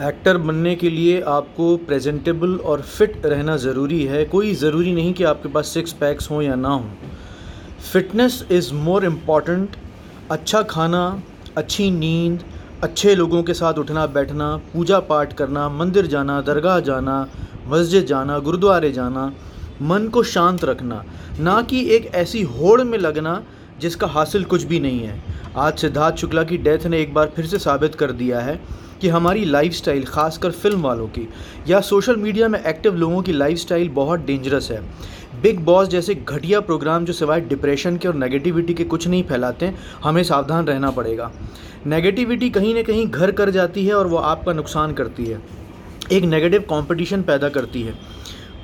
Actor बनने के लिए आपको प्रेजेंटेबल और फिट रहना ज़रूरी है। कोई ज़रूरी नहीं कि आपके पास सिक्स पैक्स हों या ना हों। फिटनेस इज़ मोर इंपॉर्टेंट अच्छा खाना, अच्छी नींद, अच्छे लोगों के साथ उठना, बैठना, पूजा पाठ करना, मंदिर जाना, दरगाह जाना, मस्जिद जाना, गुरुद्वारे जाना, मन को शांत रखना, ना कि एक ऐसी होड़ में लगना जिसका हासिल कुछ भी नहीं है। आज सिद्धार्थ शुक्ला की डेथ ने एक बार फिर से साबित कर दिया है। कि हमारी लाइफस्टाइल ख़ासकर फ़िल्म वालों की, या सोशल मीडिया में एक्टिव लोगों की लाइफस्टाइल बहुत डेंजरस है। बिग बॉस जैसे घटिया प्रोग्राम जो सिवाय डिप्रेशन के और नेगेटिविटी के कुछ नहीं फैलाते, हमें सावधान रहना पड़ेगा। नेगेटिविटी कहीं ना कहीं घर कर जाती है और वो आपका नुकसान करती है। एक नेगेटिव कंपटीशन पैदा करती है।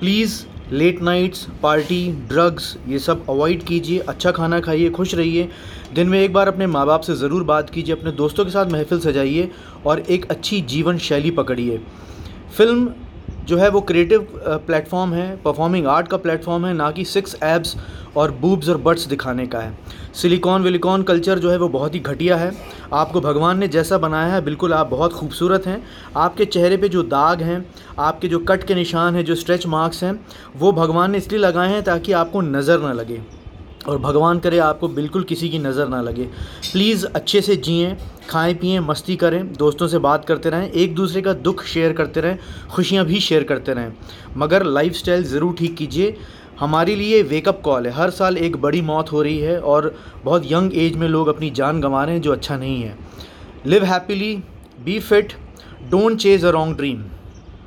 Please late nights, party, drugs, ये सब अवॉइड कीजिए अच्छा खाना खाइए, खुश रहिए। दिन में एक बार अपने माँ बाप से ज़रूर बात कीजिए, अपने दोस्तों के साथ महफिल सजाइए और एक अच्छी जीवन शैली पकड़िए। फ़िल्म जो है वो क्रिएटिव प्लेटफॉर्म है परफॉर्मिंग आर्ट का प्लेटफॉर्म है, ना कि सिक्स एब्स और बूब्स और बट्स दिखाने का है। सिलिकॉन विलिकॉन कल्चर जो है वो बहुत ही घटिया है। आपको भगवान ने जैसा बनाया है, बिल्कुल आप बहुत खूबसूरत हैं। आपके चेहरे पे जो दाग हैं, आपके जो कट के निशान हैं, जो स्ट्रेच मार्क्स हैं, वो भगवान ने इसलिए लगाए हैं ताकि आपको नज़र ना लगे। और भगवान करे आपको बिल्कुल किसी की नज़र ना लगे। प्लीज़ अच्छे से जिएँ खाएँ, पिए, मस्ती करें, दोस्तों से बात करते रहें, एक दूसरे का दुख शेयर करते रहें, खुशियाँ भी शेयर करते रहें। मगर लाइफ ज़रूर ठीक कीजिए। हमारे लिए वेकअप कॉल है। हर साल एक बड़ी मौत हो रही है और बहुत यंग एज में लोग अपनी जान गंवा रहे हैं जो अच्छा नहीं है। Live happily be fit don't chase a wrong dream